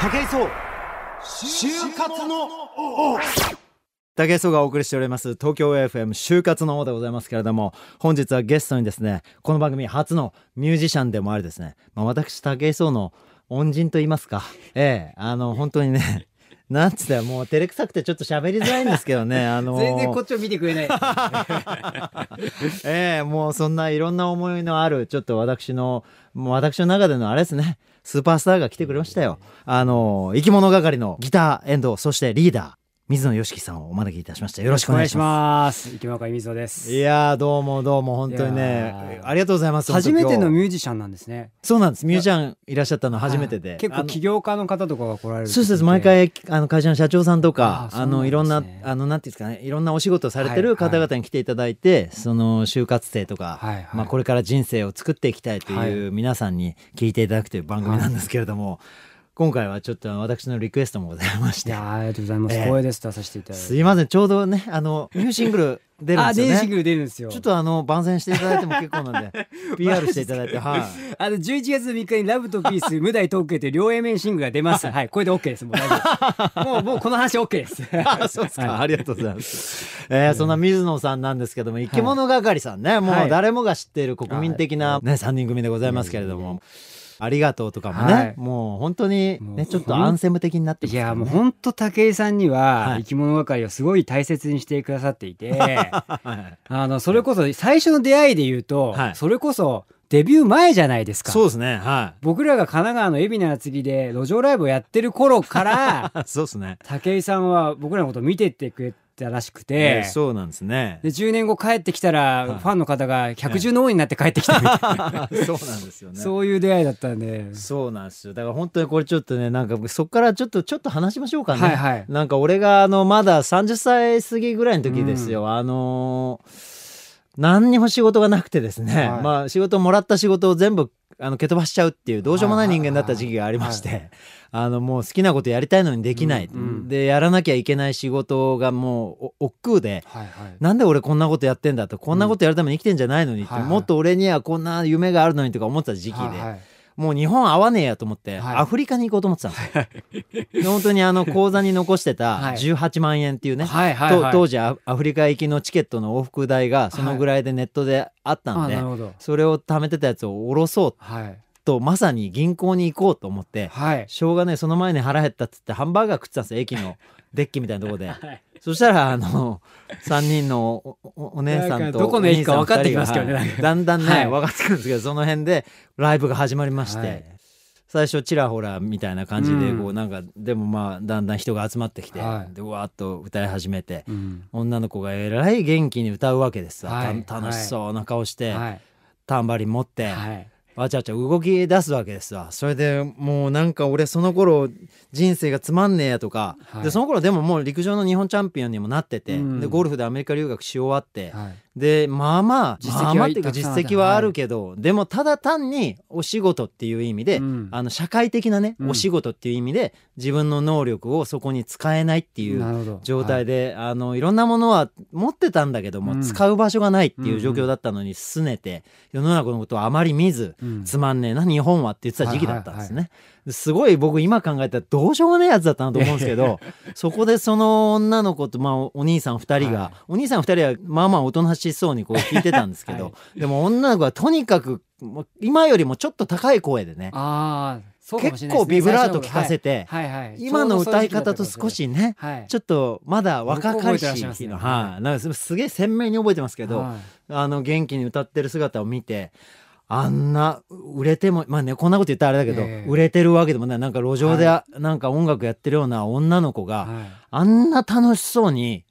武井壮。就活の王。武井壮がお送りしております東京 FM 就活の王でございますけれども本日はゲストにですねこの番組初のミュージシャンでもあるですね、まあ、私武井壮の恩人と言いますか。ええあの本当にね なんつったらもう照れくさくてちょっと喋りづらいんですけどねあの 全然こっちを見てくれない。ええもうそんないろんな思いのあるちょっと私のもう私の中でのあれですねスーパースターが来てくれましたよ。あの生き物係のギターエンドそしてリーダー。水野良樹さんをお招きいたしましたよろしくお願いしますす。生き物会水野です。いやーどうもどうも本当にいねありがとうございます初めてのミュージシャンなんですね。そうなんですミュージシャンいらっしゃったの初めてで、はい結構起業家の方とかが来られる。そうです毎。回あの会社の社長さんとかあのいろんなあのなんていうんですかねいろんなお仕事をされてる方々に来ていただいて、その就活生とか。まあ、これから人生を作っていきたいという皆さんに聞いていただくという番組なんですけれども、今回はちょっと私のリクエストもございましていやーありがとうございます。ええ光栄です出させていただいて。すいませんちょうどねあのニューシングル出るんあですよね。電子グル出るんですよ。ちょっとあの番宣していただいても結構なんで PR していただいてはい。あの11月3日にラブとピース無題トークへという両 A 面シングルが出ます。はいこれで OK です。もう。もうもうこの話 OK です。あそうですか、はいありがとうございます。えー、そんな水野さんなんですけども、生き物係さんね、もう誰もが知っている国民的なね、三人組でございますけれども。ありがとうとかもね、はいもう本当にね、ちょっとアンセム的になってますいやもうね本当武井さんにははい生き物係をすごい大切にしてくださっていて、はいあのそれこそ最初の出会いで言うと、はいそれこそデビュー前じゃないですか。そうですね、は僕らが神奈川の海老名厚木で路上ライブをやってる頃からい。そうですね。武井さんは僕らのことを見てってくれたらしくて、えーそうなんですね。で10年後帰ってきたら、はいファンの方が百獣の王になって帰ってきたみたいな、そうなんですよね。そういう出会いだったんで、そうなんですよ。だから本当にこれちょっとね、なんかそこからちょっとちょっと話しましょうかね。はいはいなんか俺があのまだ30歳過ぎぐらいの時ですよ。あのー何にも仕事がなくてですね、はい。まあ仕事もらった仕事を全部あの蹴飛ばしちゃうっていうどうしようもない人間だった時期がありまして、は あのもう好きなことやりたいのにできない、うん。うんでやらなきゃいけない仕事がもうお億劫で。はいはい。なんで俺こんなことやってんだとこんなことやるために生きてんじゃないのにって、はいはい。もっと俺にはこんな夢があるのにとか思ってた時期で、はいはいもう日本合わねえやと思って、はい。アフリカに行こうと思ってたんですよ。で本当にあの口座に残してた はい。18万円っていうね、はいはいはい。と当時アアフリカ行きのチケットの往復代がそのぐらいでネットであったんで、あなるほど。それを貯めてたやつを下ろそうはい。とまさに銀行に行こうと思ってはい。しょうがねえその前に腹減ったっつってハンバーガー食ってたんですよ駅のデッキみたいなところで。はい そしたらあの3人のお姉さんとどこの駅か分かってきますけどねだんだんね、はい。分かってくるんですけどその辺でライブが始まりまして、はい。最初ちらほらみたいな感じでうん。こうなんか、でもまあだんだん人が集まってきて、はい。でわーっと歌い始めて、うん。女の子がえらい元気に歌うわけですわ、はい。た楽しそうな顔して、はい。タンバリン持って、はいわちゃわちゃ動き出すわけですわ。それでもうなんか俺その頃人生がつまんねえやとか、はい。でその頃でももう陸上の日本チャンピオンにもなってて、うん。でゴルフでアメリカ留学し終わって、はいでまあまあ実績はまあまあって実績はあるけど、でもただ単にお仕事っていう意味で、うん。あの社会的なね、うん。お仕事っていう意味で自分の能力をそこに使えないっていう状態で、あのいろんなものは持ってたんだけども、うん。使う場所がないっていう状況だったのに拗ねて、世の中のことをあまり見ず、うん。つまんねえな日本はって言ってた時期だったんですね。すごい僕今考えたらどうしようもないやつだったなと思うんですけど そこでその女の子と、まあ、お兄さん2人が、はい。お兄さん2人はまあまあおとなしそうにこう聞いてたんですけど、はでも女の子はとにかく今よりもちょっと高い声でねああそうかもし結構ビブラート聞かせて、はいはいはい。今の歌い方と少しねはい。ちょっとまだ若かりし覚えてらっしゃいますね。の、はい、なんかすげえ鮮明に覚えてますけど、はい。あの元気に歌ってる姿を見てあんな売れてもまあねこんなこと言ったらあれだけど、ええ。売れてるわけでもない。なんか路上で、はなんか音楽やってるような女の子が、はい。あんな楽しそうに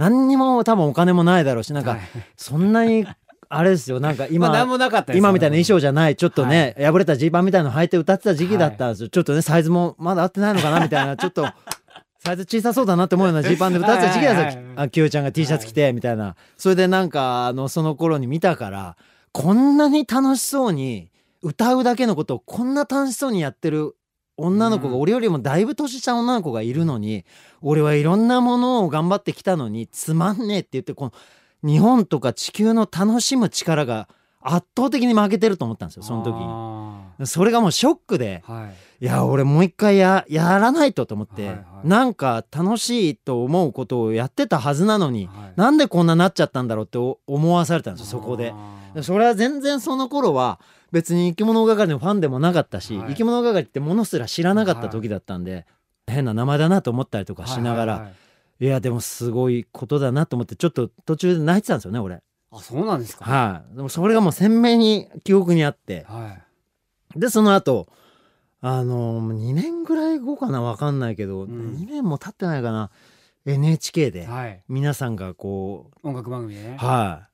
何にも多分お金もないだろうしなんか、はい。そんなにあれですよなんか 今、まあ何もなかった今みたいな衣装じゃないちょっとね、破れたジーパンみたいの履いて歌ってた時期だったんですよ、ちょっとねサイズもまだ合ってないのかなみたいなちょっと サイズ小さそうだなって思うようなジーパンで歌ってた時期だったんですよ。はい。ちゃんが T シャツ着てみたいな、それでなんかあのその頃に見たからこんなに楽しそうに歌うだけのことをこんな楽しそうにやってる女の子が、うん。俺よりもだいぶ年下の女の子がいるのに俺はいろんなものを頑張ってきたのにつまんねえって言ってこの日本とか地球の楽しむ力が圧倒的に負けてると思ったんですよその時に。あそれがもうショックでーはい。いや俺もう一回ややらないとと思って、はいはいなんか楽しいと思うことをやってたはずなのに、はい。なんでこんななっちゃったんだろうって思わされたんですよそこで。それは全然その頃は別に生き物係のファンでもなかったし、はい。生き物係ってものすら知らなかった時だったんで、変な名前だなと思ったりとかしながら、いはい。はいはいやでもすごいことだなと思ってちょっと途中で泣いてたんですよね俺。あそうなんですか？はい、でもそれがもう鮮明に記憶にあって。はい。でその後あの2年ぐらい後かな分かんないけど、ん。2年も経ってないかな NHK ではい。皆さんがこ音楽番組でね。うは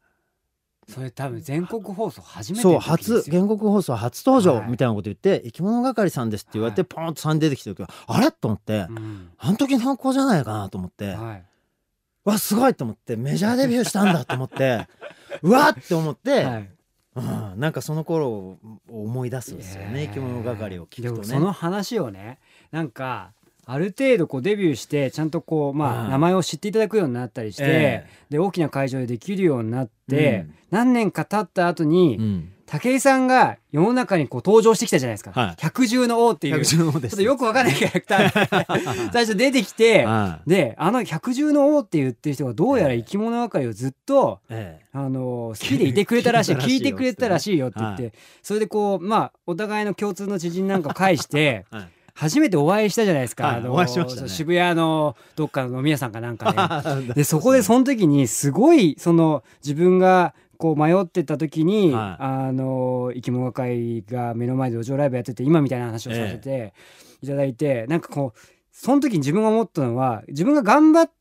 それ多分全国放送初いめてそう初ですよ。原告放送初登場はい。みたいなこと言って「生き物係さんです」って言われてはい。ポンと3出てきた時はあれ？と思ってうん。あの時の子じゃないかなと思ってはい。わすごいと思ってメジャーデビューしたんだと思って うわっって思って、はい。うん、なんかその頃を思い出すんですよねいやー。生き物係を聞くとね。でもその話をねなんかある程度こうデビューしてちゃんとこうまうん。あ名前を知っていただくようになったりして、えで大きな会場でできるようになって、うん。何年か経った後に、うん。武井さんが世の中にこう登場してきたじゃないですか、はい。百獣の王っていう。百ちょ獣の王です。っとよくわかんないキャラクターが 最初出てきてはであの百獣の王って言ってる人がどうやら生き物係をずっといええ。あの好きでいてくれたらしい聞いてくれたらしいよって。言って、はそれでこうまあお互いの共通の知人なんかを介してはい初めてお会いしたじゃないですか、はいあのお会いしましたね。渋谷のどっかの飲み屋さんかなんかで。ででそこでその時にすごいその自分がこう迷ってた時に、はい。あの生き物会が目の前で路上ライブやってて今みたいな話をさせていただいて、なんかこうその時に自分が思ったのは自分が頑張って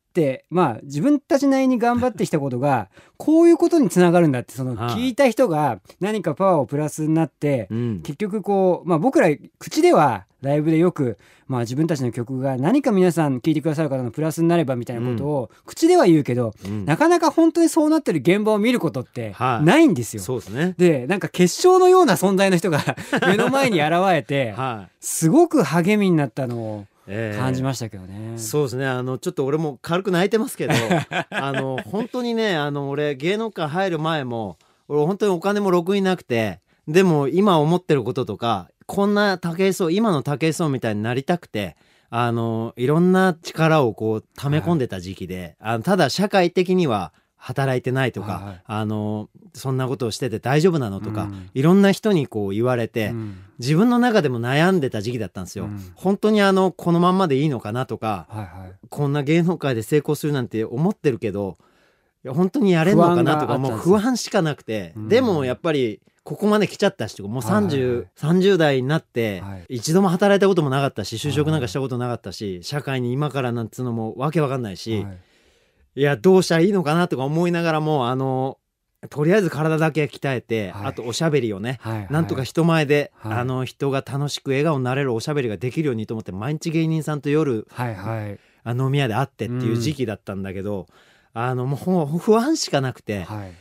まあ自分たちなりに頑張ってきたことが こういうことにつながるんだってそのはい聞いた人が何かパワーをプラスになって、うん結局こう、まあ、僕ら口ではライブでよく、まあ、自分たちの曲が何か皆さん聴いてくださる方のプラスになればみたいなことを口では言うけど、うんなかなか本当にそうなってる現場を見ることってはいないんですよ。そうですね。でなんか結晶のような存在の人が 目の前に現れてはい。すごく励みになったのをええ感じましたけどね。そうですね。あのちょっと俺も軽く泣いてますけど あの本当にねあの俺芸能界入る前も俺本当にお金もろくになくてでも今思ってることとかこんな武井壮今の武井壮みたいになりたくてあのいろんな力をこう溜め込んでた時期で、あのただ社会的には働いてないとか、はいはい。あのそんなことをしてて大丈夫なのとか、うん。いろんな人にこう言われて、うん。自分の中でも悩んでた時期だったんですよ。うん。本当にあのこのまんまでいいのかなとかはいはい。こんな芸能界で成功するなんて思ってるけど本当にやれんのかなとかもう不安しかなくて、うん。でもやっぱりここまで来ちゃったしもうはいはい。30、はい30代になって、はい。一度も働いたこともなかったし就職なんかしたことなかったし、社会に今からなんつうのもわけわかんないし、はいいやどうしたらいいのかなとか思いながらもあのとりあえず体だけ鍛えて、はい。あとおしゃべりをね、はいはい。なんとか人前で、はい。あの人が楽しく笑顔になれるおしゃべりができるようにと思って毎日芸人さんと夜はいはい。あ飲み屋で会ってっていう時期だったんだけど、あのもう不安しかなくて、はい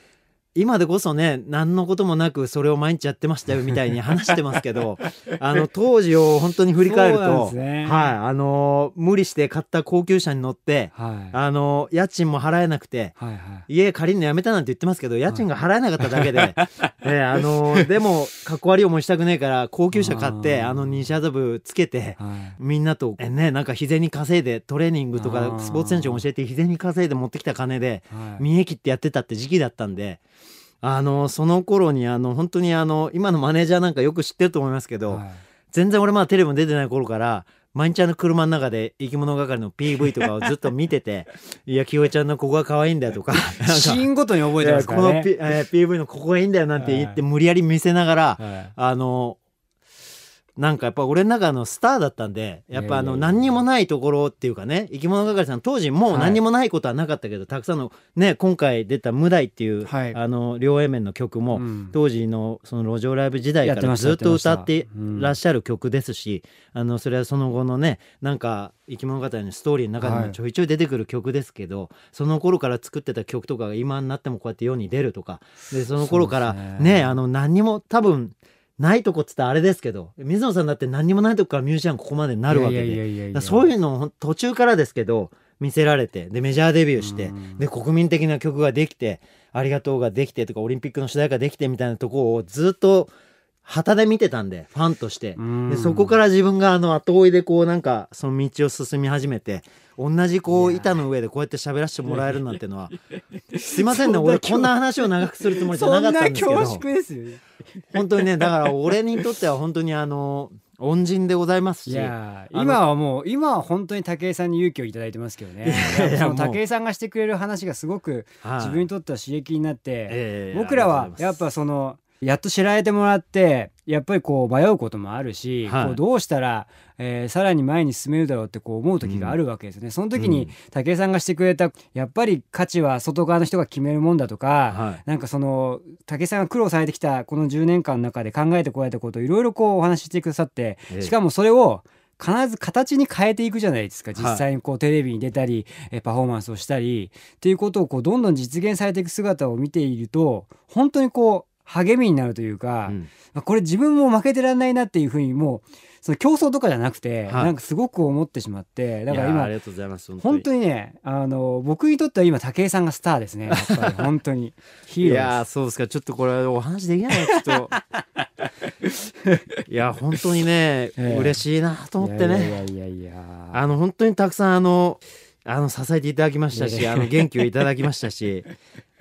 今でこそね何のこともなくそれを毎日やってましたよみたいに話してますけど あの当時を本当に振り返ると、ね。はいあの無理して買った高級車に乗ってはい。あの家賃も払えなくてはいはい。家借りるのやめたなんて言ってますけど家賃が払えなかっただけで、えーあのでもかっこ悪い思いしたくねえから高級車買ってあの西麻布つけてはい。みんなとえねなんか日銭稼いでトレーニングとあかー。スポーツ選手に教えて日銭稼いで持ってきた金ではい。見え切ってやってたって時期だったんであのその頃にあの本当にあの今のマネージャーなんかよく知ってると思いますけど、はい。全然俺まだテレビも出てない頃から毎日あの車の中で生き物係の PV とかをずっと見てて「いや清江ちゃんのここが可愛いんだよ」とか シーンごとに覚えてますからね。この、P えー PV のここがいいんだよなんて言って無理やり見せながら、はい。あのなんかやっぱ俺の中のスターだったんでやっぱあの何にもないところっていうかね生き物係さん当時もう何にもないことはなかったけど、たくさんのね今回出た「無題」っていう、はい。あの両 A 面の曲も、うん。当時のその路上ライブ時代からずっと歌ってらっしゃる曲ですし、あのそれはその後のねなんか生き物語のストーリーの中ではい。もちょいちょい出てくる曲ですけど、その頃から作ってた曲とかが今になってもこうやって世に出るとかでその頃からね。ねあの何にも多分ないとこっつったらあれですけど水野さんだって何にもないとこからミュージシャンここまでなるわけで。そういうのを途中からですけど見せられてでメジャーデビューしてうん。で国民的な曲ができて「ありがとう」ができてとかオリンピックの主題歌できてみたいなとこをずっと旗で見てたんでファンとして。うん。でそこから自分があの後追いでこうなんかその道を進み始めて同じこう板の上でこうやって喋らせてもらえるなんてのは すいませんね俺こんな話を長くするつもりじゃなかったんですけど。そんな恐縮ですよ。本当にねだから俺にとっては本当にあの恩人でございますいし今はもう今は本当に武井さんに勇気をいただいてますけどね。武井さんがしてくれる話がすごくはい。自分にとっては刺激になって、ええ僕らはやっぱそのやっと知られてもらってやっぱりこう迷うこともあるし、はい。こうどうしたら、えーさらに前に進めるだろうってこう思う時があるわけですよね。その時に武井さんがしてくれたやっぱり価値は外側の人が決めるもんだとか、はい。なんかその武井さんが苦労されてきたこの10年間の中で考えてこられたことをいろいろこうお話ししてくださって、ええ。しかもそれを必ず形に変えていくじゃないですか。はい。実際にこうテレビに出たり、えパフォーマンスをしたりっていうことをこうどんどん実現されていく姿を見ていると本当にこう励みになるというか、うん。これ自分も負けてらんないなっていうふうにもうその競争とかじゃなくて、はい。なんかすごく思ってしまってだから今ありがとうございます本当に。ねあの僕にとっては今武井さんがスターですねやっぱり 本当に。ヒいーローです。やーそうですか。ちょっとこれお話できないちょっと。いや本当にね、ええ。嬉しいなと思ってね。いやいやいやいや。あの本当にたくさんあのあの支えていただきましたしあの元気をいただきましたし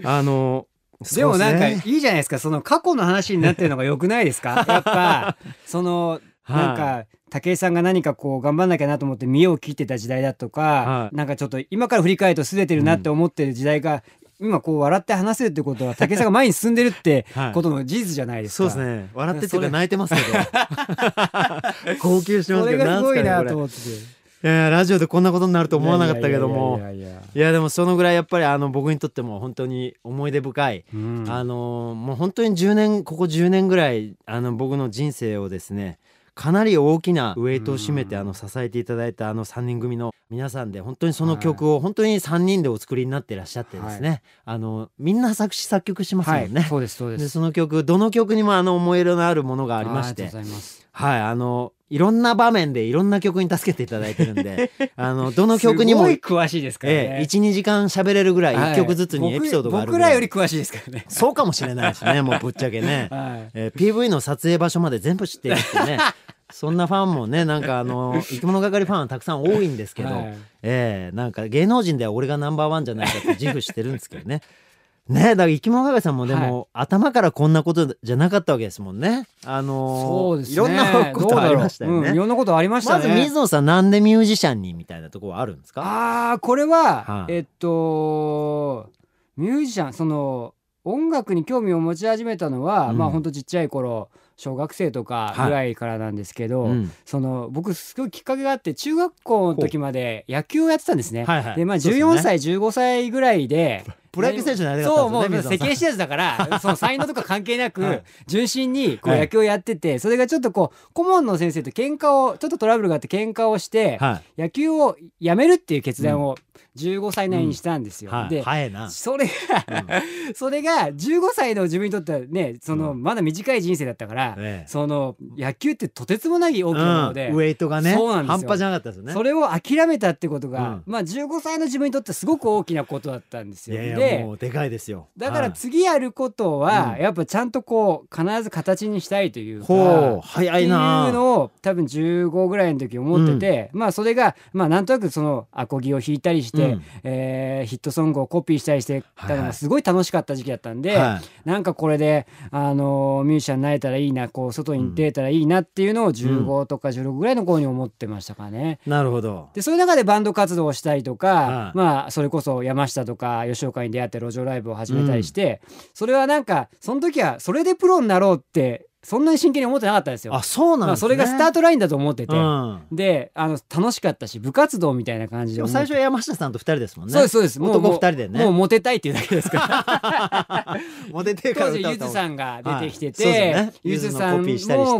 あのでもなんかいいじゃないですか。その過去の話になってるのが良くないですか？やっぱそのなんか武井さんが何かこう頑張んなきゃなと思って見栄を切ってた時代だとか、はい。なんかちょっと今から振り返るとすれてるなって思ってる時代が、今こう笑って話せるってことは武井さんが前に進んでるっては いことの事実じゃないですか。そうですね。笑ってっていうかそれ泣いてますけど。号泣してますけどそれがすごいなと思ってて。やラジオでこんなことになると思わなかったけども。いやでもそのぐらいやっぱりあの僕にとっても本当に思い出深い。うん。あのもう本当に10年ここ10年ぐらいあの僕の人生をですねかなり大きなウェイトを占めてうん。あの支えていただいたあの3人組の皆さんで本当にその曲を本当に3人でお作りになっていらっしゃってですね、あのみんな作詞作曲しますもはい。んね。そうですそうで。ですその曲どの曲にもあの思い入れのあるものがありまして。がとうございます。はいあのいろんな場面でいろんな曲に助けていただいてるんで あのどの曲にも詳しいですからね。ええ、12時間喋れるぐらいはい1曲ずつにエピソードがある僕僕らぐらいより詳しいですからね。そうかもしれないですね もうぶっちゃけね、はい。えー PV の撮影場所まで全部知ってるってね そんなファンもねなんかあの生き物係ファンはたくさん多いんですけど、はいえーなんか芸能人では俺がナンバーワンじゃないかって自負してるんですけどねねだから生き物係さんもでも、頭からこんなことじゃなかったわけですもんね。あのーそうですね。いろんなことありましたよね。どうんいろんなことありましたね。まず水野さんなんでミュージシャンにみたいなところはあるんですか？ああこれは、はい。えっとミュージシャンその音楽に興味を持ち始めたのは、うん。まあほんとちっちゃい頃小学生とかぐらいからなんですけど、うん。その僕すごいきっかけがあって中学校の時まで野球をやってたんですね。はいはい。でまあそうですよね。14歳、15歳ぐらいで プロ野球選手になりたかったそうもうんですよね世間知らずだから その才能とか関係なく、はい。純真にこうはい野球をやってて、それがちょっとこう顧問の先生と喧嘩をちょっとトラブルがあって喧嘩をして、はい。野球をやめるっていう決断を15歳内にしたんですよ。はい。でそれが、それが15歳の自分にとってはねその、うん。まだ短い人生だったから、ええ。その野球ってとてつもない大きなもので、うん。ウェイトがねそうなんですよ。半端じゃなかったですよね。それを諦めたってことが、うん。まあ15歳の自分にとってすごく大きなことだったんですよ。いやいやでもうでかいですよ。だからはい。次やることは、うん。やっぱちゃんとこう必ず形にしたいというか。早いな。っていうのを多分15ぐらいの時思ってて、まあそれがまあなんとなくそのアコギを弾いたりして、うん。えーヒットソングをコピーしたりしてたのがすごい楽しかった時期だったんで、はい。なんかこれであのミュージシャンになれたらいいなこう外に出たらいいなっていうのを15とか16ぐらいの頃に思ってましたかね。なるほど。でそういう中でバンド活動をしたりとか、はい。まあそれこそ山下とか吉岡に出会って路上ライブを始めたりして、それはなんかその時はそれでプロになろうってそんなに真剣に思ってなかったんですよ。あそうなんね。それがスタートラインだと思ってて、うん。であの楽しかったし部活動みたいな感じで最初は山下さんと二人ですもんね。そうですそうです。もう男もう二人でね。もうモテたいっていうだけですから。モテてるから当時ゆずさんが出てきてはい。ね。ゆずさんも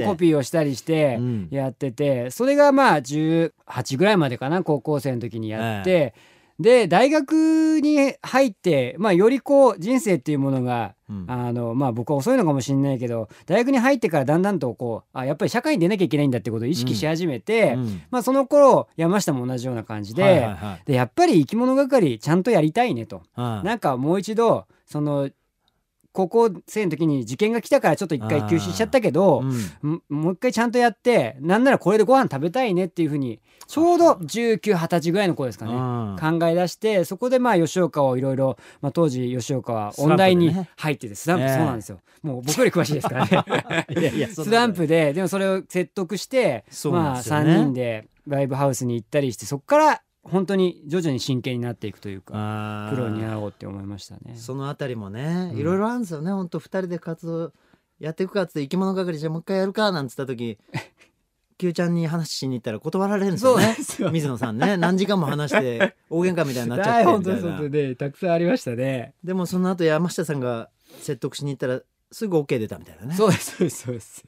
コピーをしたりしてうん。やってて、それがまあ18ぐらいまでかな高校生の時にやって、で大学に入って、まあ、よりこう人生っていうものがうん。あのまあ僕は遅いのかもしれないけど大学に入ってからだんだんとこうあやっぱり社会に出なきゃいけないんだってことを意識し始めて、うん。まあ、その頃山下も同じような感じで,、はいはいはい。でやっぱり生き物係ちゃんとやりたいねと。はい。なんかもう一度その高校生の時に受験が来たからちょっと一回休止しちゃったけど、うん。んもう一回ちゃんとやってなんならこれでご飯食べたいねっていうふうにちょうど1920歳ぐらいの子ですかね。うん。考え出してそこでまあ吉岡をいろいろまあ当時吉岡は音大に入っててスランプええ。そうなんですよ。もう僕より詳しいですからね。いやいやスランプででもそれを説得してまあですよね。3人でライブハウスに行ったりしてそこから本当に徐々に真剣になっていくというかプロになろうって思いましたね。そのあたりもねうん。いろいろあるんですよね。本当二人で活動やっていくかっつって生き物係じゃあもう一回やるかなんつった時 Q ちゃんに話しに行ったら断られるんですよね。水野さんね何時間も話して大喧嘩みたいになっちゃって本みたいな。ねたくさんありましたね。でもその後山下さんが説得しに行ったらすぐ OK 出たみたいなねそうですそうですそうです。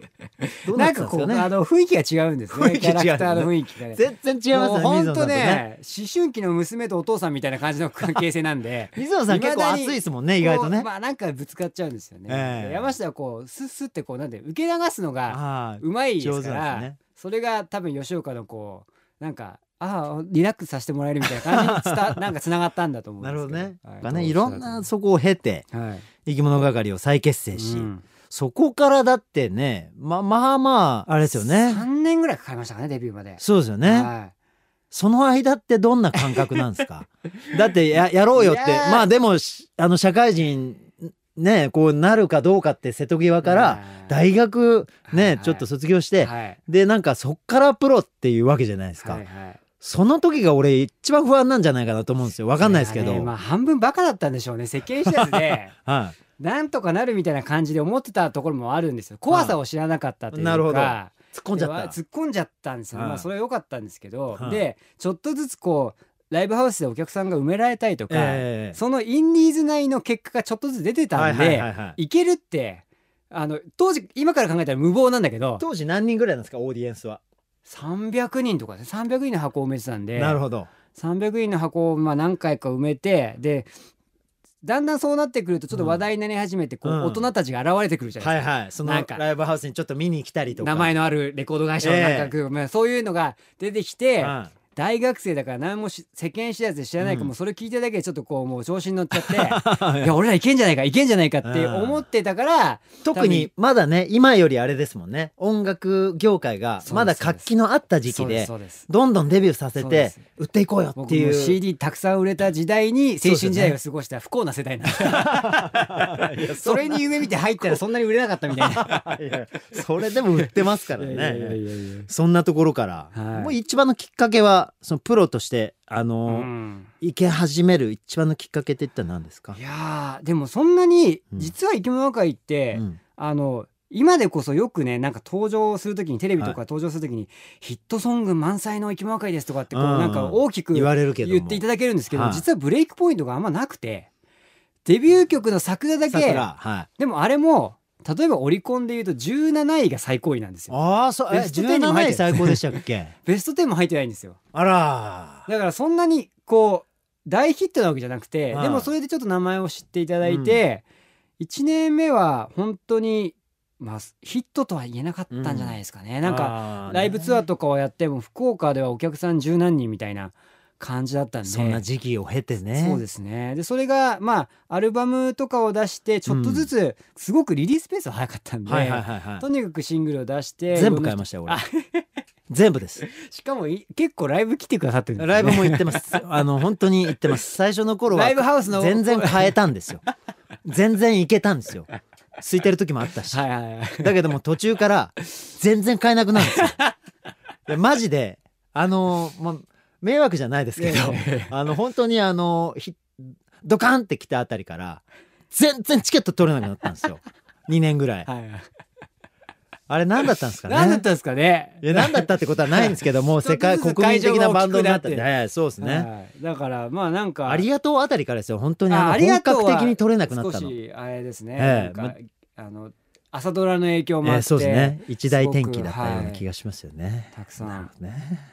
どうななんかこう、あの雰囲気が違うんですね。キャラクターの雰囲気がね。全然違いますね本当ねね、思春期の娘とお父さんみたいな感じの関係性なんで。水野さん結構熱いですもんね意外とねまあなんかぶつかっちゃうんですよね。ええで山下はこうスッスッってこうなんで受け流すのがうまいですから、ねそれが多分吉岡のこうなんかああリラックスさせてもらえるみたいな感じにつたなんかつながったんだと思うんですけど。なるほどね。はいがねいろんなそこを経てはい。生き物係を再結成し、うん。そこからだってねままあまああれですよね。3年ぐらいかかりましたかねデビューまで。そうですよね、はい。その間ってどんな感覚なんですか？だってややろうよって。まあでもしあの社会人ねこうなるかどうかって瀬戸際から大学ね、はいはい。ちょっと卒業して、はい。でなんかそっからプロっていうわけじゃないですか、はいはいその時が俺一番不安なんじゃないかなと思うんですよ。わかんないですけど、まあ半分バカだったんでしょうね。世間知らずではい。なんとかなるみたいな感じで思ってたところもあるんですよ。怖さを知らなかったというか、なるほど。突っ込んじゃった。で突っ込んじゃったんですよ、はい。まあそれは良かったんですけど、はい。でちょっとずつこうライブハウスでお客さんが埋められたりとか、ええ。そのインディーズ内の結果がちょっとずつ出てたんで、いけるってあの当時今から考えたら無謀なんだけど。当時何人ぐらいなんですかオーディエンスは、300人とかで300人の箱を埋めてたんでなるほど。300人の箱をまあ何回か埋めてでだんだんそうなってくるとちょっと話題になり始めてこう、うん。大人たちが現れてくるじゃないはいですか。はいそのなんか。ライブハウスにちょっと見に来たりとか。名前のあるレコード会社のなんか、まあ、そういうのが出てきて、は大学生だから何もし世間知らずで知らないかうん。もうそれ聞いただけでちょっとこうもう調子に乗っちゃって いや俺らいけんじゃないかいけんじゃないかって思ってたから特にまだね今よりあれですもんね。音楽業界がまだ活気のあった時期でどんどんデビューさせて売っていこうよっていう。CD たくさん売れた時代に青春時代を過ごした不幸な世代なんで。それに夢見て入ったらそんなに売れなかったみたいな。いやそれでも売ってますから いやいやいやねいやいや。そんなところから、はい。もう一番のきっかけはそのプロとしてあうの、ん。行け始める一番のきっかけって言ったら何ですか？い、やーでもそんなにうん。実は生き物界って、うん。あの今でこそよくねなんか登場するときにテレビとか登場するときに、ヒットソング満載の生き物界ですとかってこううん。なんか大きく言われるけども。言っていただけるんですけどはい。実はブレイクポイントがあんまなくてデビュー曲の桜だけ桜。はい。でもあれも例えばオリコンで言うと17位が最高位なんですよ。ああそうえベスト10にも入っ17てる位最高でしたっけ？ベスト10も入ってないんですよ。あらだからそんなにこう大ヒットなわけじゃなくて、はいでもそれでちょっと名前を知っていただいて、1年目は本当にまあヒットとは言えなかったんじゃないですかね、なんかかライブツアーとかをやっても福岡ではお客さん十何人みたいな感じだったんで。そんな時期を経てね。そうですね。でそれがまあアルバムとかを出してちょっとずつすごくリリースペースが早かったんで、はいはいはいはい。とにかくシングルを出して全部買いましたよ俺。あ全部です。しかもい結構ライブ来てくださってるんです、ね、ライブも行ってます。あの本当に行ってます。最初の頃はライブハウスの全然変えたんですよ。全然行けたんですよ。空いてる時もあったし。はいはいはい。だけども途中から全然買えなくなるんですよ。いやマジであのまあ迷惑じゃないですけどあの本当にあのひドカンって来たあたりから全然チケット取れなくなったんですよ。2年ぐらい。はいはい。あれ何だったんですかね？何だったんですかね？いや何だったってことはないんですけど も世界国民的なバンドになったんはいそうですね、はい。だからまあなんかありがとうあたりからですよ。本当にあの本格とうは的に取れなくなったの、あれですね、ええあの朝ドラの影響もあって、えーそうですね。一大転機だったような気がしますよね、たくさん。ね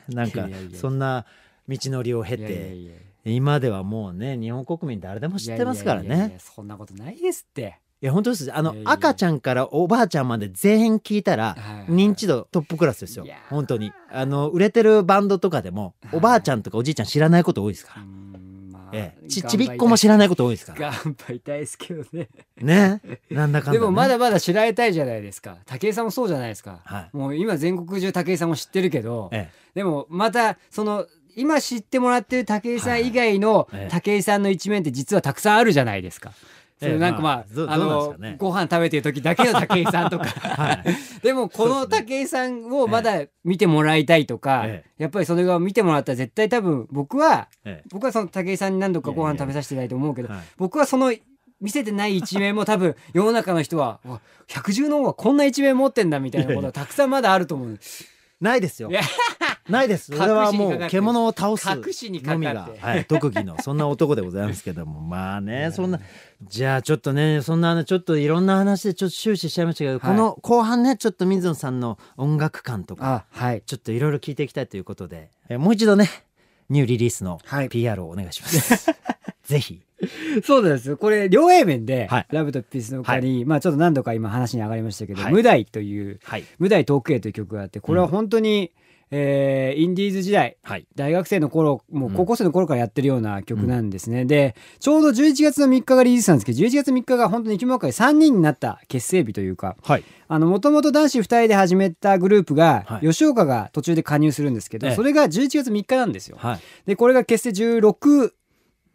なんかそんな道のりを経て今ではもうね日本国民誰でも知ってますからね。そんなことないですって。いや本当です。あの赤ちゃんからおばあちゃんまで全員聞いたらはい。はい認知度トップクラスですよ。いや本当に。あの売れてるバンドとかでもはい。おばあちゃんとかおじいちゃん知らないこと多いですかうら、ん。まあええ、ちちびっこも知らないこと多いですから。頑張りたいですけどね。ね。なんだかんだ、ね、でもまだまだ知られたいじゃないですか。武井さんもそうじゃないですか。はい。もう今全国中武井さんも知ってるけど、えでもまたその今知ってもらってる武井さん以外のはい。ええ。武井さんの一面って実はたくさんあるじゃないですか。そええれなんかまあ、あまあどどうなんですのかね。ご飯食べてる時だけの 武井さんとか。えはい。でもこの武井さんをまだ見てもらいたいとか、えやっぱりそれが見てもらったら絶対多分僕はええ。僕はその武井さんに何度かご飯食べさせていただいて思うけどはい。僕はその見せてない一面も多分世の中の人は わ百獣の王はこんな一面持ってんだみたいなことがたくさんまだあると思う。ないですよないです。隠しに俺はもう獣を倒すのみが、はい、特技のそんな男でございますけども。まあねそんなじゃあちょっとねそんなちょっといろんな話でちょっと終始しちゃいましたけど、はい。この後半ねちょっと水野さんの音楽感とかあはい。ちょっといろいろ聞いていきたいということでえもう一度ねニューリリースのはい。PR をお願いします、ぜひ。そうです。よこれ両 A 面で、はい。ラブとピースの他に、まあちょっと何度か今話に上がりましたけど「はい。無題」というはい「無題トーク A」という曲があってこれは本当に、えーインディーズ時代はい。大学生の頃もう高校生の頃からやってるような曲なんですね、でちょうど11月の3日がリリースなんですけど11月3日が本当に生き物界3人になった結成日というかはい。もともと男子2人で始めたグループが、はい。吉岡が途中で加入するんですけど、ええ。それが11月3日なんですよ。はい。でこれが結成16、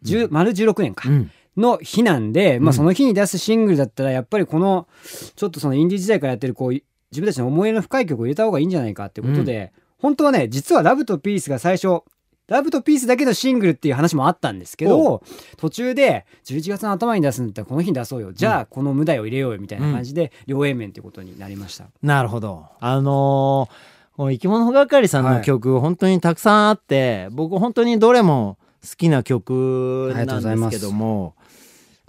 10丸16年か。うん。の日なんで、まあ、うんその日に出すシングルだったらやっぱりこのちょっとそのインディー時代からやってるこう自分たちの思い入れの深い曲を入れた方がいいんじゃないかってことで、本当はね実は「ラブとピースが最初ラブとピースだけのシングルっていう話もあったんですけど途中で11月の頭に出すんだったらこの日に出そうよ。じゃあこの無題を入れようよみたいな感じで両 A 面っていうことになりました。なるほど。あのー生き物係さんの曲、本当にたくさんあって僕本当にどれも好きな曲なんですけども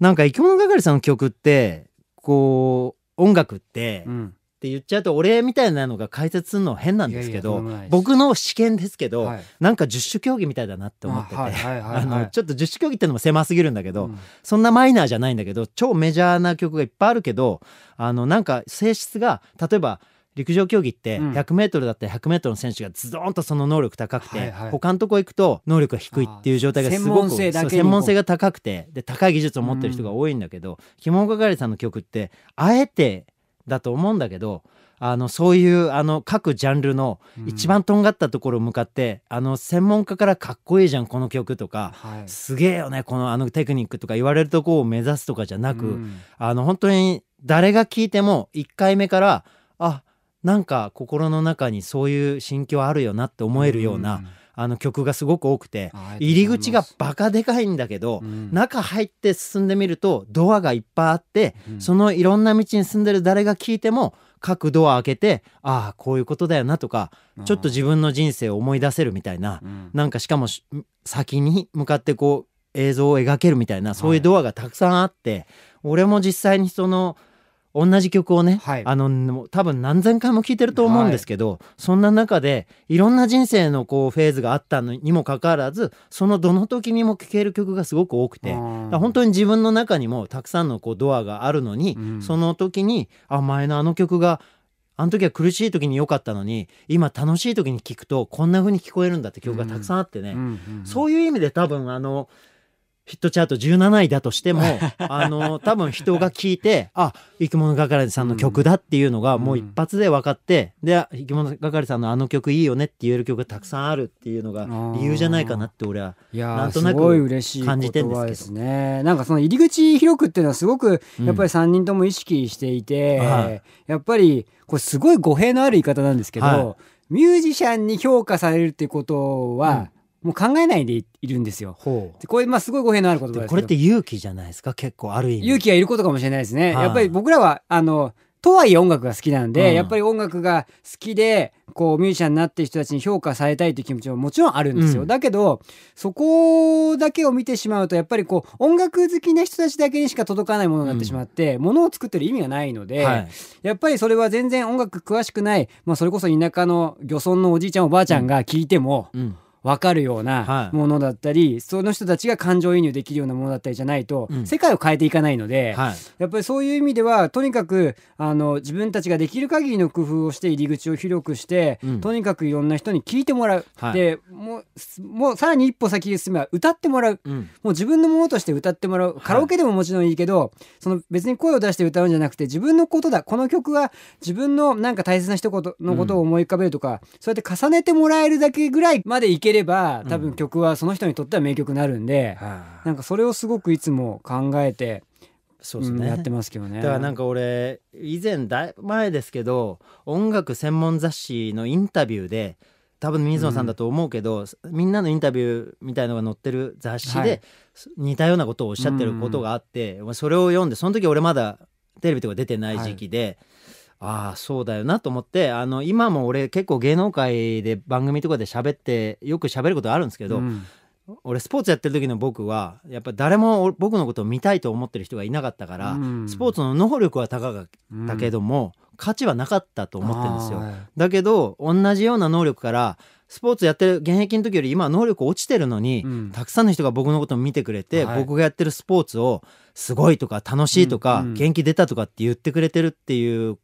なんか生き物係さんの曲ってこう音楽って、っうんて言っちゃうと俺みたいなのが解説するの変なんですけど僕の試験ですけど、はい。なんか十種競技みたいだなって思ってて。ちょっと十種競技ってのも狭すぎるんだけど、うん。そんなマイナーじゃないんだけど超メジャーな曲がいっぱいあるけどあのなんか性質が例えば陸上競技ってうん。100m だったら 100m の選手がズドーンとその能力高くて、はいはい。他のとこ行くと能力が低いっていう状態がすごく専門性が高くてで高い技術を持ってる人が多いんだけど着物係さんの曲ってあえてだと思うんだけどあのそういうあの各ジャンルの一番とんがったところを向かって、あの専門家からかっこいいじゃんこの曲とか。はい。すげえよねこのあのテクニックとか言われるとこを目指すとかじゃなく、うん。あの本当に誰が聞いても1回目からあなんか心の中にそういう心境あるよなって思えるような、あの曲がすごく多くてあ入り口がバカでかいんだけど、うん。中入って進んでみるとドアがいっぱいあって、うん。そのいろんな道に進んでる誰が聞いても各ドア開けてああこういうことだよなとかちょっと自分の人生を思い出せるみたいなうん。なんかしかもし先に向かってこう映像を描けるみたいなそういうドアがたくさんあって、俺も実際にその同じ曲をね、はい。あの多分何千回も聴いてると思うんですけど、そんな中でいろんな人生のこうフェーズがあったのにもかかわらずそのどの時にも聴ける曲がすごく多くて。本当に自分の中にもたくさんのこうドアがあるのに、うん。その時にあ前のあの曲があの時は苦しい時に良かったのに今楽しい時に聴くとこんな風に聞こえるんだって曲がたくさんあってね、そういう意味で多分あのヒットチャート17位だとしても あの多分人が聞いてあ生き物係さんの曲だっていうのがもう一発で分かって、で生き物係さんのあの曲いいよねって言える曲がたくさんあるっていうのが理由じゃないかなって俺はいやーなんとなくすごい嬉しい感じてんですけど。ですね。なんかその入り口広くっていうのはすごくうん。やっぱり3人とも意識していて、はい。やっぱりこれすごい語弊のある言い方なんですけど、はミュージシャンに評価されるっていうことは、もう考えないでいるんですよ。ほでこれまあすごい語弊のある言葉ですけど。これって勇気じゃないですか？結構ある意味。勇気がいることかもしれないですね。はい。やっぱり僕らはあのとはいえ音楽が好きなんで、うん。やっぱり音楽が好きでこうミュージシャンになってる人たちに評価されたいという気持ちはもちろんあるんですよ、うん。だけどそこだけを見てしまうとやっぱりこう音楽好きな人たちだけにしか届かないものになってしまって、ものを作ってる意味がないので、はい。やっぱりそれは全然音楽詳しくない、まあ、それこそ田舎の漁村のおじいちゃんおばあちゃんが聞いても、うん分かるようはない。ものだったり、その人たちが感情移入できるようなものだったりじゃないと、うん。世界を変えていかないので、はい。やっぱりそういう意味ではとにかくあの自分たちができる限りの工夫をして入り口を広くして、うん。とにかくいろんな人に聞いてもらう、はい。でもうすもうさらに一歩先に進めば歌ってもらう。うん。もう自分のものとして歌ってもらう。カラオケでももちろんいいけど、その別に声を出して歌うんじゃなくて自分のことだ。この曲は自分のなんか大切な一言のことを思い浮かべるとか、そうやって重ねてもらえるだけぐらいまでいければ多分曲はその人にとっては名曲になるんで、はい。なんかそれをすごくいつも考えて、そうですね、うんやってますけどね。だからなんか俺以前だ前ですけど音楽専門雑誌のインタビューで多分水野さんだと思うけど、みんなのインタビューみたいのが載ってる雑誌で、はい。似たようなことをおっしゃってることがあって、それを読んでその時俺まだテレビとか出てない時期で、ああそうだよなと思ってあの今も俺結構芸能界で番組とかで喋ってよく喋ることあるんですけど、うん。俺スポーツやってる時の僕はやっぱ誰も俺僕のことを見たいと思ってる人がいなかったから、うん。スポーツの能力は高かったけども、価値はなかったと思ってるんですよ。だけど同じような能力からスポーツやってる現役の時より今は能力落ちてるのに、うん。たくさんの人が僕のことを見てくれて、はい。僕がやってるスポーツをすごいとか楽しいとか、うん。うん。元気出たとかって言ってくれてるっていう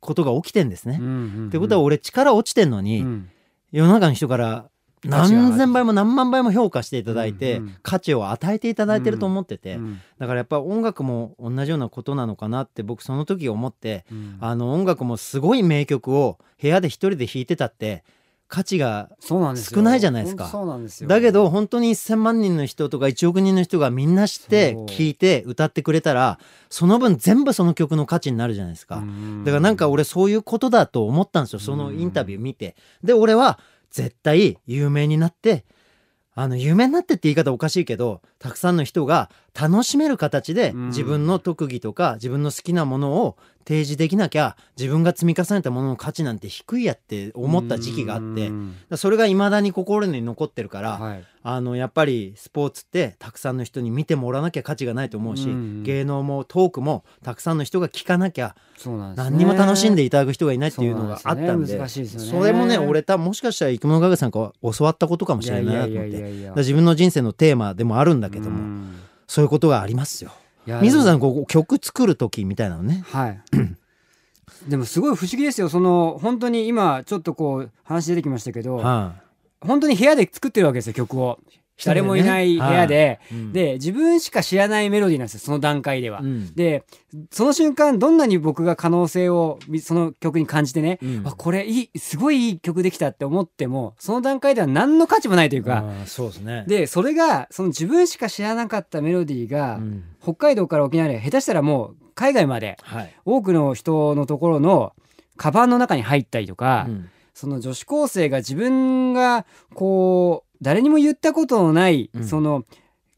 ことが起きてんですね。うんうんうん。ってことは俺力落ちてんのに、うん。世の中の人から何千倍も何万倍も評価していただいて、うんうん。価値を与えていただいてると思ってて、うん。だからやっぱ音楽も同じようなことなのかなって僕その時思って、うん。あの音楽もすごい名曲を部屋で一人で弾いてたって価値が少ないじゃないですか。そうなんですよ。だけど本当に1,000万人の人とか1億人の人がみんな知って聴いて歌ってくれたらその分全部その曲の価値になるじゃないですか。うん。だからなんか俺そういうことだと思ったんですよ。そのインタビュー見て。で俺は絶対有名になってあの有名になってって言い方おかしいけどたくさんの人が楽しめる形でうん。自分の特技とか自分の好きなものを提示できなきゃ自分が積み重ねたものの価値なんて低いやって思った時期があってそれが未だに心に残ってるから、はい。あのやっぱりスポーツってたくさんの人に見てもらわなきゃ価値がないと思うし、うん芸能もトークもたくさんの人が聞かなきゃそうなんですね。何にも楽しんでいただく人がいないっていうのがあったんでね。それもね俺多分もしかしたら生き物ガゲさんから教わったことかもしれないなと思って。自分の人生のテーマでもあるんだけども、うんそういうことがありますよ。水野さんこう曲作る時みたいなのね。はい。でもすごい不思議ですよ。その本当に今ちょっとこう話出てきましたけどは本当に部屋で作ってるわけですよ曲を誰もいない部屋で、で自分しか知らないメロディーなんですよその段階では、うん。でその瞬間どんなに僕が可能性をみその曲に感じてね、うん。あこれいいすごいいい曲できたって思ってもその段階では何の価値もないというか、そうですね。でそれがその自分しか知らなかったメロディーが、うん。北海道から沖縄で下手したらもう海外まではい。多くの人のところのカバンの中に入ったりとか、うん。その女子高生が自分がこう誰にも言ったことのない、うん。その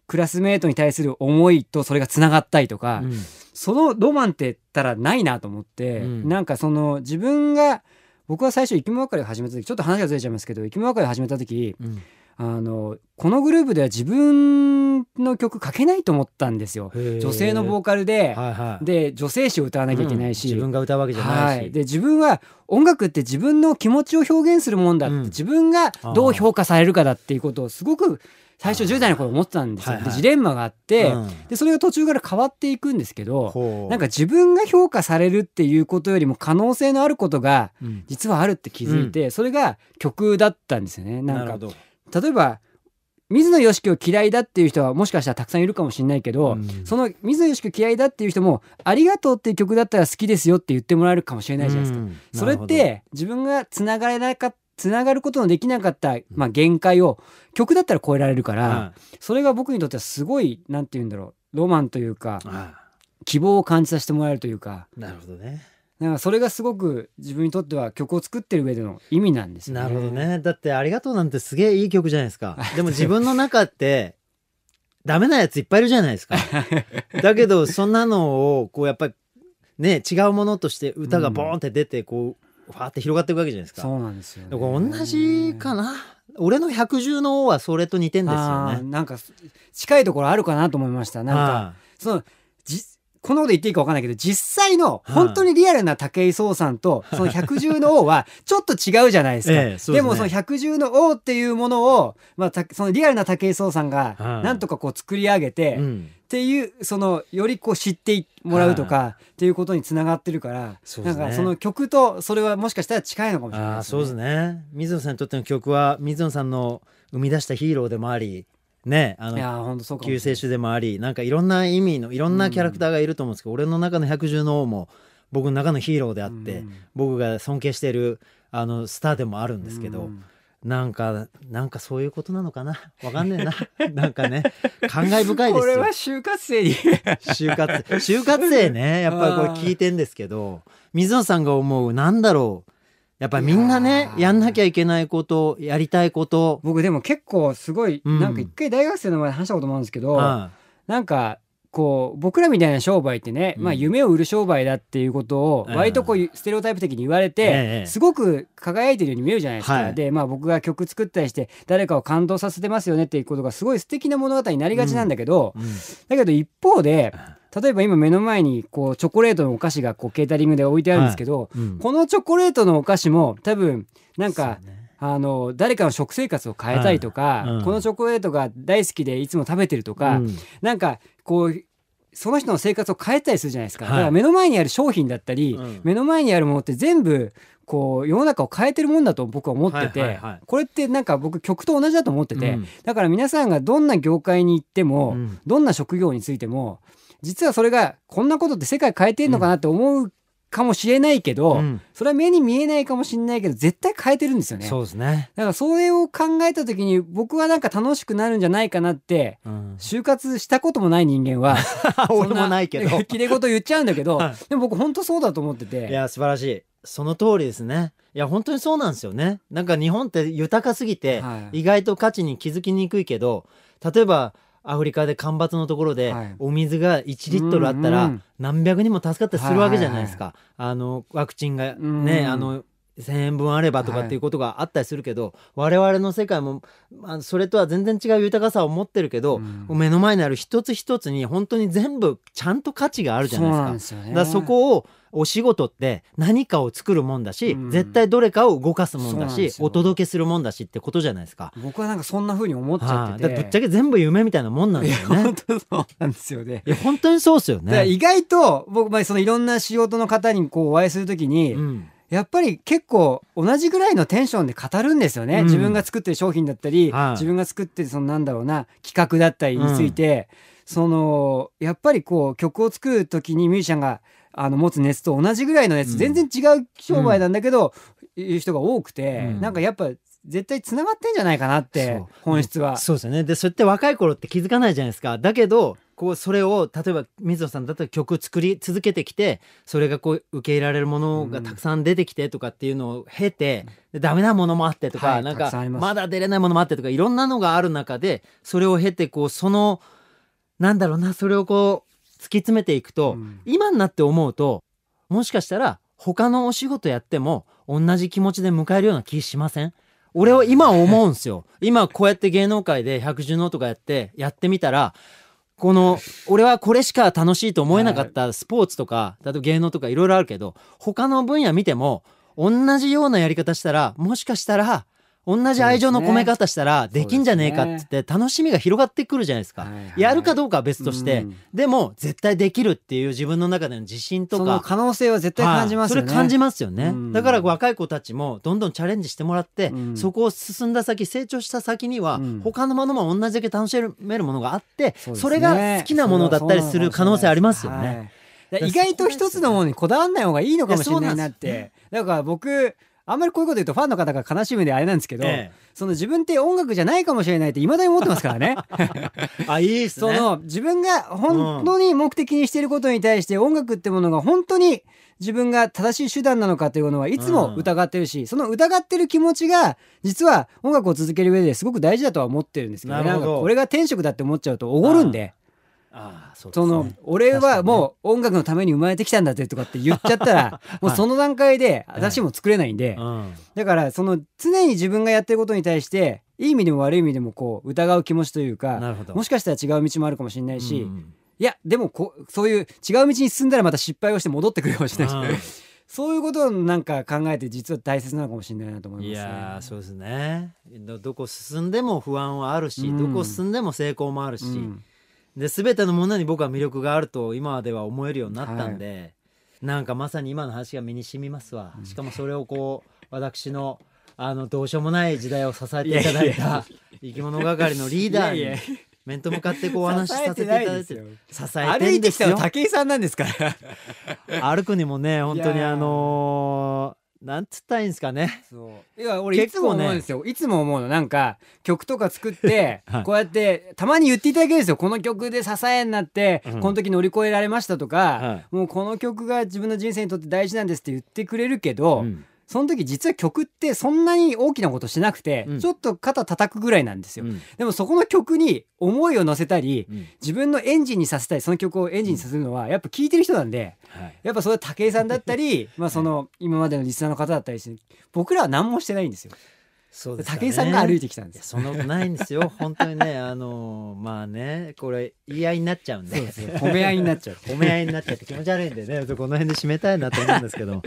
クラスメートに対する思いとそれがつながったりとか、うん。そのロマンって言ったらないなと思って、うん。なんかその自分が僕は最初生き物係を始めた時ちょっと話がずれちゃいますけど生き物係を始めた時うんあのこのグループでは自分の曲書けないと思ったんですよ。女性のボーカルで、はいはい。で女性詞を歌わなきゃいけないし、うん。自分が歌うわけじゃはないし。い、で自分は音楽って自分の気持ちを表現するもんだって、うん。自分がどう評価されるかだっていうことをすごく最初10代の頃思ってたんですよ。はいはい。でジレンマがあって、うん。でそれが途中から変わっていくんですけどなんか自分が評価されるっていうことよりも可能性のあることがうん。実はあるって気づいて、それが曲だったんですよね。なんるほど。例えば水野良樹を嫌いだっていう人はもしかしたらたくさんいるかもしれないけど、うん。その水野良樹を嫌いだっていう人も「ありがとう」っていう曲だったら好きですよって言ってもらえるかもしれないじゃないですか。うん。それって自分がつながれなかつながることのできなかった、まあ、限界を曲だったら超えられるから、はそれが僕にとってはすごいなんて言うんだろうロマンというか希望を感じさせてもらえるというか。ーなるほどね。なんかそれがすごく自分にとっては曲を作ってる上での意味なんですよね。なるほどね。だって「ありがとう」なんてすげえいい曲じゃないですか。でも自分の中ってダメなやついっぱいいるじゃないですか。だけどそんなのをこうやっぱりね違うものとして歌がボーンって出てこうファーって広がっていくわけじゃないですか。そうなんですよ、ね。同じかな。俺の百獣の王はそれと似てんですよね。なんか近いところあるかなと思いました。なんかはそのじこんなこと言っていいか分かんないけど実際の本当にリアルな武井壮さんと その百獣の王はちょっと違うじゃないですか。ええですね。でもその百獣の王っていうものを、まあ、たそのリアルな武井壮さんがはいなんとかこう作り上げて、うん。っていうそのよりこう知ってもらうとかっていうことにつながってるから、ね。なんかその曲とそれはもしかしたら近いのかもしれないですね。ああそうですね。水野さんにとっての曲は水野さんの生み出したヒーローでもありねあのいやー本当そうかもしれない。救世主でもありなんかいろんな意味のいろんなキャラクターがいると思うんですけど、俺の中の百獣の王も僕の中のヒーローであって、うん。僕が尊敬してるあのスターでもあるんですけど、うん。なんかなんかそういうことなのかな？わかんねえな。なんかね感慨深いですよ。これは就活生に。就活就活生ね。やっぱりこれ聞いてんですけど水野さんが思うなんだろうやっぱりみんなねいやんなきゃいけないことやりたいこと、僕でも結構すごい、うん。なんか一回大学生の前で話したこともあるんですけど、はなんかこう僕らみたいな商売ってね、うん。まあ夢を売る商売だっていうことをうん割とこうステレオタイプ的に言われて、ええ。すごく輝いてるように見えるじゃないですか。はい。でまあ僕が曲作ったりして誰かを感動させてますよねっていうことがすごい素敵な物語になりがちなんだけど、うん。だけど一方で例えば今目の前にこうチョコレートのお菓子がこうケータリングで置いてあるんですけど、うん。このチョコレートのお菓子も多分なんかね。あの誰かの食生活を変えたいとか、はい。うん。このチョコレートが大好きでいつも食べてるとか、うん。なんかこうその人の生活を変えたりするじゃないですか、はい。だから目の前にある商品だったり、うん。目の前にあるものって全部こう世の中を変えてるもんだと僕は思ってて、はいはいはい。これってなんか僕曲と同じだと思ってて、うん。だから皆さんがどんな業界に行っても、うん。どんな職業についても実はそれがこんなことって世界変えてんのかなって思うかもしれないけど、うん。それは目に見えないかもしれないけど絶対変えてるんですよね。そうですね、だからそれを考えた時に僕はなんか楽しくなるんじゃないかなってうん、就活したこともない人間は 俺もないけど。きれい事言っちゃうんだけど、はい。でも僕本当そうだと思ってて。いや素晴らしい。その通りですね。いや本当にそうなんですよね。なんか日本って豊かすぎて、はい。意外と価値に気づきにくいけど例えばアフリカで干ばつのところで、はい。お水が1リットルあったら、何百人も助かったりするわけじゃないですか、あのワクチンがね、うん。あの1,000円分あればとかっていうことがあったりするけど、我々の世界も、まあ、それとは全然違う豊かさを持ってるけど、うん。目の前にある一つ一つに本当に全部ちゃんと価値があるじゃないですか。だからそこをお仕事って何かを作るもんだし、うん。絶対どれかを動かすもんだしお届けするもんだしってことじゃないですか。僕はなんかそんな風に思っちゃはい、ってて、だからぶっちゃけ全部夢みたいなもんなんですよね。本当そうなんですよね。いや本当にそうですよね。意外と僕、まあ、そのいろんな仕事の方にこうお会いするときに、うん。やっぱり結構同じぐらいのテンションで語るんですよね、うん。自分が作ってる商品だったり、はい。自分が作ってるそのなんだろうな企画だったりについて、そのやっぱりこう曲を作る時にミュージシャンがあの持つ熱と同じぐらいの熱、うん。全然違う商売なんだけど、いう人が多くて、うん。なんかやっぱ絶対つながってんじゃないかなって本質は。そうですよね。でそうやって若い頃って気づかないじゃないですか。だけどこうそれを例えば水野さんだったら曲作り続けてきてそれがこう受け入れられるものがたくさん出てきてとかっていうのを経て、でダメなものもあってとか、はいなんかまだ出れないものもあってとかいろんなのがある中でそれを経てこうそのなんだろうなそれをこう突き詰めていくと、うん。今になって思うともしかしたら他のお仕事やっても同じ気持ちで迎えるような気しません？俺は今思うんすよ。今こうやって芸能界で百獣のとかやってやってみたらこの俺はこれしか楽しいと思えなかったスポーツとか例えば芸能とかいろいろあるけど他の分野見ても同じようなやり方したらもしかしたら同じ愛情の込め方したらできんじゃねえかっつって楽しみが広がってくるじゃないですか、やるかどうかは別として、うん。でも絶対できるっていう自分の中での自信とそのか可能性は絶対感じますよね。はい。それ感じますよね、うん。だから若い子たちもどんどんチャレンジしてもらって、うん。そこを進んだ先成長した先には、うん。他のものも同じだけ楽しめるものがあってそ,、れが好きなものだったりする可能性ありますよね。意外と一つのものにこだわんない方がいいのかもしれないなって。だから僕あんまりこういうこと言うとファンの方が悲しむんであれなんですけど、えその自分って音楽じゃないかもしれないって未だに思ってますからね。え あいいっすね。その自分が本当に目的にしていることに対して音楽ってものが本当に自分が正しい手段なのかというのはいつも疑ってるし、その疑ってる気持ちが実は音楽を続ける上ですごく大事だとは思ってるんですけど,、なるほどんかこれが天職だって思っちゃうとおごるんで。ああそね。その俺はもう音楽のために生まれてきたんだぜとかって言っちゃったら もうその段階で私も作れないんでうん。だからその常に自分がやってることに対していい意味でも悪い意味でもこう疑う気持ちというかもしかしたら違う道もあるかもしれないしうんいやでもこそういう違う道に進んだらまた失敗をして戻ってくるかもしれないし そういうことをなんか考えて実は大切なのかもしれないなと思います、ね、いやそうですね。どどこ進んでも不安はあるし、うん、どこ進んでも成功もあるし、うん、で全てのものに僕は魅力があると今では思えるようになったんで、はい、なんかまさに今の話が身に染みますわ、しかもそれをこう私のあのどうしようもない時代を支えていただいた生き物係のリーダーに面と向かってこうお話しさせていただいて支えてんですよ。武井さんなんですから。歩くにもね本当にあのー、なんつったらいいんですかね。そう。いや、俺いつも思うんですよ。ね、いつも思うの。なんか、曲とか作って、こうやって、たまに言っていただけるんですよ。この曲で支えになって、うん、この時乗り越えられましたとか、はい、もうこの曲が自分の人生にとって大事なんですって言ってくれるけど、うんその時実は曲ってそんなに大きなことしなくて、うん、ちょっと肩叩くぐらいなんですよ、うん、でもそこの曲に思いを乗せたり、うん、自分のエンジンにさせたいその曲をエンジンにさせるのはやっぱ聴いてる人なんで、やっぱそれは武井さんだったり まあその今までのリスナーの方だったりして僕らは何もしてないんですよ。そうです、ね、武井さんが歩いてきたんです。そんなことないんですよ。本当にねあのまあねこれ言い合いになっちゃうんで。褒め合いになっちゃう。褒め合いになっちゃって気持ち悪いんでね。この辺で締めたいなと思うんですけど。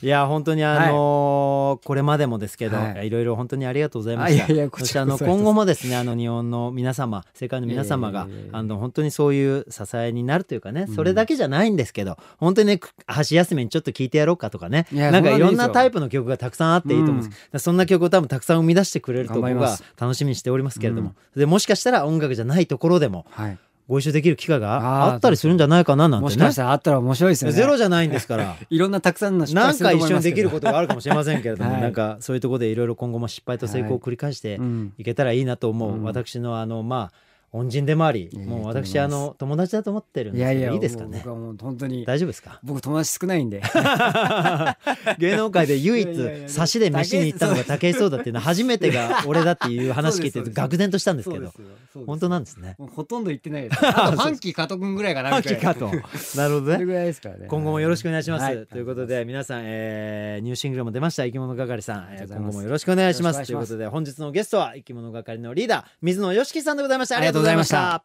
いや本当にあのーはい、これまでもですけど、はい、いろいろ本当にありがとうございました。そしてあの今後もですねあの日本の皆様世界の皆様があの本当にそういう支えになるというかねそれだけじゃないんですけど、うん、本当にね箸休めにちょっと聞いてやろうかとかね。なんかいろんなタイプの曲がたくさんあっていいと思うんです、うん、そんな曲を多分たくさん生み出してくれると僕は楽しみにしておりますけれども、うん、でもしかしたら音楽じゃないところでも、はい。ご一緒できる機会があったりするんじゃないかななんてね。もしかしたらあったら面白いですよね。ゼロじゃないんですから。いろんなたくさんの失敗するなんか一緒にできることがあるかもしれませんけれども、はい、なんかそういうところでいろいろ今後も失敗と成功を繰り返してい。けたらいいなと思う、私のあのまあ恩人でもあり、もう私あの友達だと思ってるんですけどいやいやいいですかね？僕はもう本当に大丈夫ですか？僕友達少ないんで。芸能界で唯一差しで飯に行ったのが武井壮だっていうのは初めてが俺だっていう話聞いて愕然としたんですけど、本当なんですね？ほとんど言ってないです。あと ファンキー加藤君ぐらいかな。ファンキー加藤。なるほどね。ぐらいですからね。今後もよろしくお願いします。ということで皆さん、えー、ニューシングルも出ました生き物係さん、えー、今後もよろしくお願いします。ということで本日のゲストは生き物係のリーダー水野良樹さんでございました。ありがとうございました。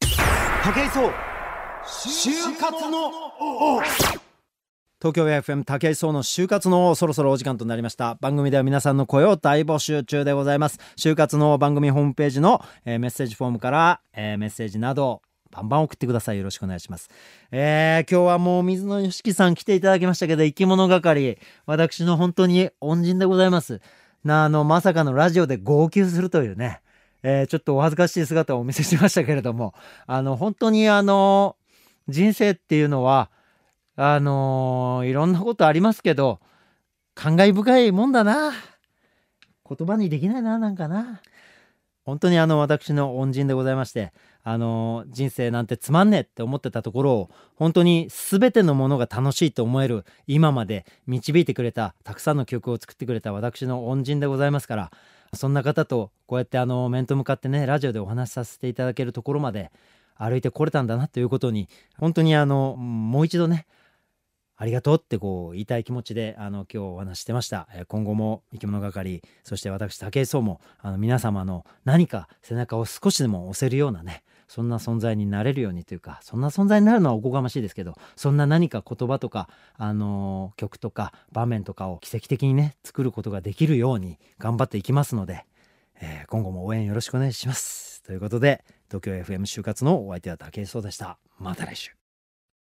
武井壮就活の東京 FM 武井壮の就活のそろそろお時間となりました。番組では皆さんの声を大募集中でございます。就活の番組ホームページの、えー、メッセージフォームから、えー、メッセージなどバンバン送ってください。よろしくお願いします、えー、今日はもう水野良樹さん来ていただきましたけど生き物係。私の本当に恩人でございます。なあのまさかのラジオで号泣するというね。えー、ちょっとお恥ずかしい姿をお見せしましたけれども、あの、本当にあの、人生っていうのは、あのいろんなことありますけど、感慨深いもんだな。言葉にできないな、なんかな。本当にあの、私の恩人でございまして、あの人生なんてつまんねえって思ってたところを本当に全てのものが楽しいと思える今まで導いてくれたたくさんの曲を作ってくれた私の恩人でございますからそんな方とこうやってあの面と向かってねラジオでお話しさせていただけるところまで歩いてこれたんだなということに本当にあのもう一度ねありがとうってこう言いたい気持ちであの今日お話してました。今後も生き物係そして私武井壮もあの皆様の何か背中を少しでも押せるようなねそんな存在になれるようにというかそんな存在になるのはおこがましいですけどそんな何か言葉とか、あのー、曲とか場面とかを奇跡的にね作ることができるように頑張っていきますので、えー、今後も応援よろしくお願いします。ということで東京 FM 就活のお相手は武井壮でした。また来週。